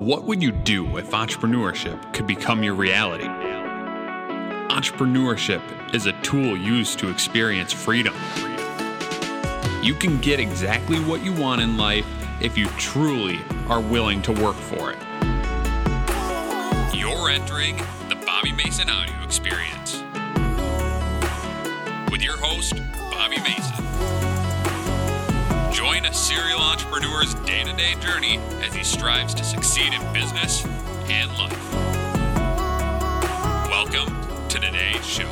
What would you do if entrepreneurship could become your reality? Entrepreneurship is a tool used to experience freedom. You can get exactly what you want in life if you truly are willing to work for it. You're entering the Bobby Mason Audio Experience with your host, Bobby Mason. Join a serial entrepreneur's day to day journey as he strives to succeed in business and life. Welcome to today's show.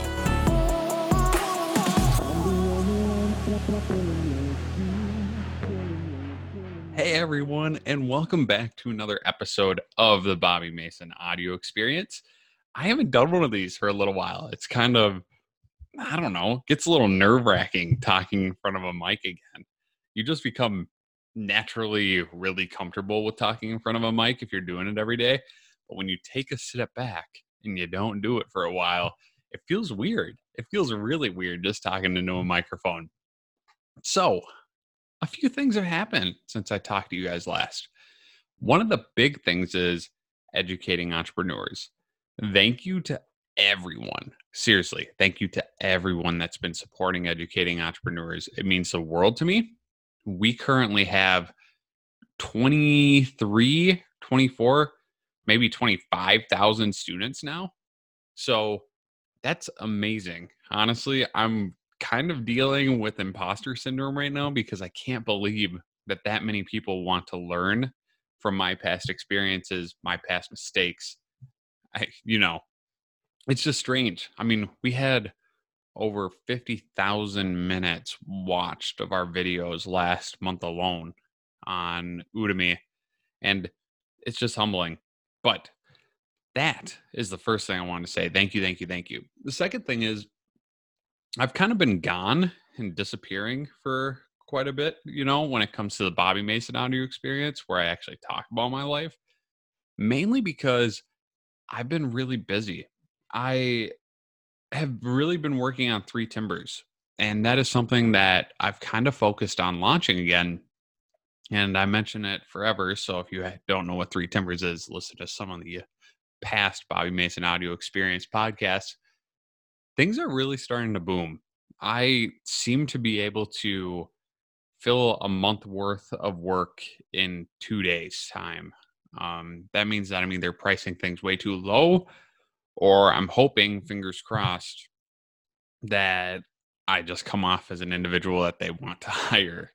Hey everyone, and welcome back to another episode of the Bobby Mason Audio Experience. I haven't done one of these for a little while. It's kind of, I don't know, gets a little nerve wracking talking in front of a mic again. You just become naturally really comfortable with talking in front of a mic if you're doing it every day. But when you take a step back and you don't do it for a while, it feels weird. It feels really weird just talking into a microphone. So, a few things have happened since I talked to you guys last. One of the big things is educating entrepreneurs. Thank you to everyone. Seriously, thank you to everyone that's been supporting educating entrepreneurs. It means the world to me. We currently have 23, 24, maybe 25,000 students now. So that's amazing. Honestly, I'm kind of dealing with imposter syndrome right now because I can't believe that that many people want to learn from my past experiences, my past mistakes. I, you know, it's just strange. I mean, we had over 50,000 minutes watched of our videos last month alone on Udemy. And it's just humbling. But that is the first thing I want to say. Thank you, thank you, thank you. The second thing is I've kind of been gone and disappearing for quite a bit, you know, when it comes to the Bobby Mason audio experience where I actually talk about my life, mainly because I've been really busy. I have really been working on three timbers, and that is something that I've kind of focused on launching again. And I mention it forever. So if you don't know what three timbers is, listen to some of the past Bobby Mason audio experience podcasts things are really starting to boom. I seem to be able to fill a month worth of work in two days' time. Um, that means that I'm either pricing things way too low, or I'm hoping, fingers crossed, that I just come off as an individual that they want to hire.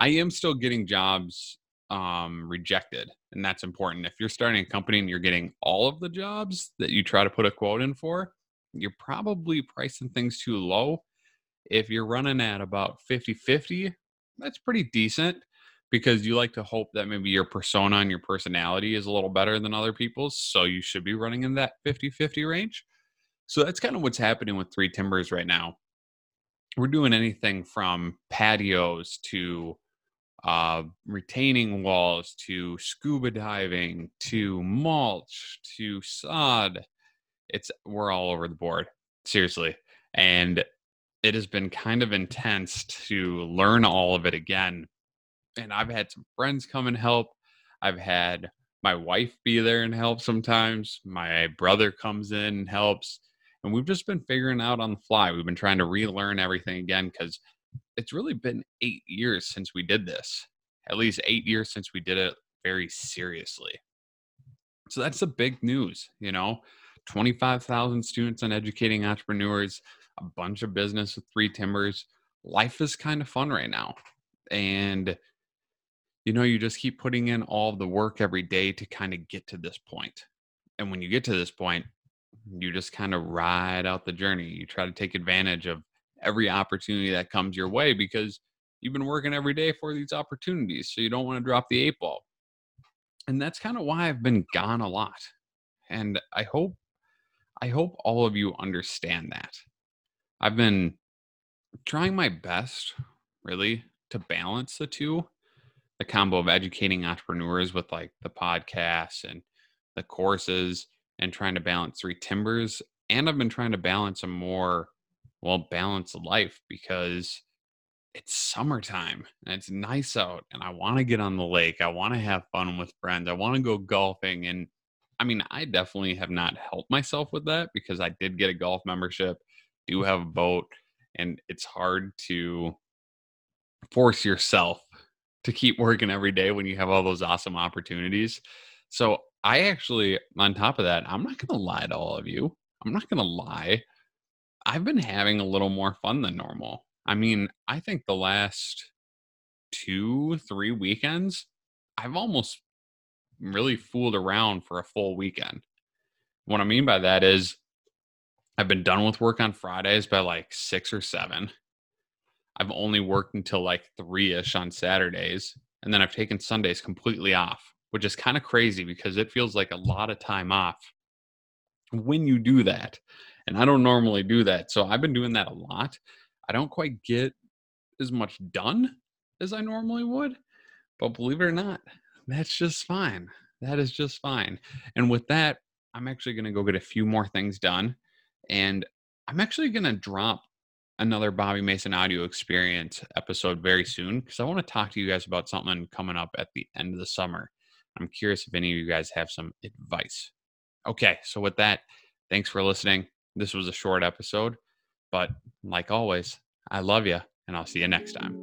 I am still getting jobs um, rejected, and that's important. If you're starting a company and you're getting all of the jobs that you try to put a quote in for, you're probably pricing things too low. If you're running at about 50 50, that's pretty decent because you like to hope that maybe your persona and your personality is a little better than other people's. So you should be running in that 50 50 range. So that's kind of what's happening with Three Timbers right now. We're doing anything from patios to uh, retaining walls to scuba diving to mulch to sod it's we're all over the board seriously and it has been kind of intense to learn all of it again and i've had some friends come and help. I've had my wife be there and help sometimes. My brother comes in and helps. And we've just been figuring out on the fly. We've been trying to relearn everything again because it's really been eight years since we did this at least eight years since we did it very seriously. So that's the big news you know? 25,000 students on educating entrepreneurs, a bunch of business with three timbers. Life is kind of fun right now. And, you know, you just keep putting in all the work every day to kind of get to this point. And when you get to this point, you just kind of ride out the journey. You try to take advantage of every opportunity that comes your way because you've been working every day for these opportunities. So you don't want to drop the eight ball. And that's kind of why I've been gone a lot. And I hope I hope all of you understand that. I've been trying my best, really, to balance the two the combo of educating entrepreneurs with like the podcasts and the courses and trying to balance three timbers. And I've been trying to balance a more well balanced life because it's summertime and it's nice out and I want to get on the lake. I want to have fun with friends. I want to go golfing. And I mean, I definitely have not helped myself with that because I did get a golf membership, do have a boat, and it's hard to force yourself to keep working every day when you have all those awesome opportunities. So I actually, on top of that, I'm not going to lie to all of you. I'm not going to lie. I've been having a little more fun than normal. I mean, I think the last two, three weekends, I've almost really fooled around for a full weekend. What I mean by that is I've been done with work on Fridays by like six or seven. I've only worked until like three ish on Saturdays. And then I've taken Sundays completely off, which is kind of crazy because it feels like a lot of time off when you do that. And I don't normally do that. So I've been doing that a lot. I don't quite get as much done as I normally would. But believe it or not, that's just fine. That is just fine. And with that, I'm actually going to go get a few more things done. And I'm actually going to drop another Bobby Mason audio experience episode very soon because I want to talk to you guys about something coming up at the end of the summer. I'm curious if any of you guys have some advice. Okay, so with that, thanks for listening. This was a short episode, but like always, I love you, and I'll see you next time.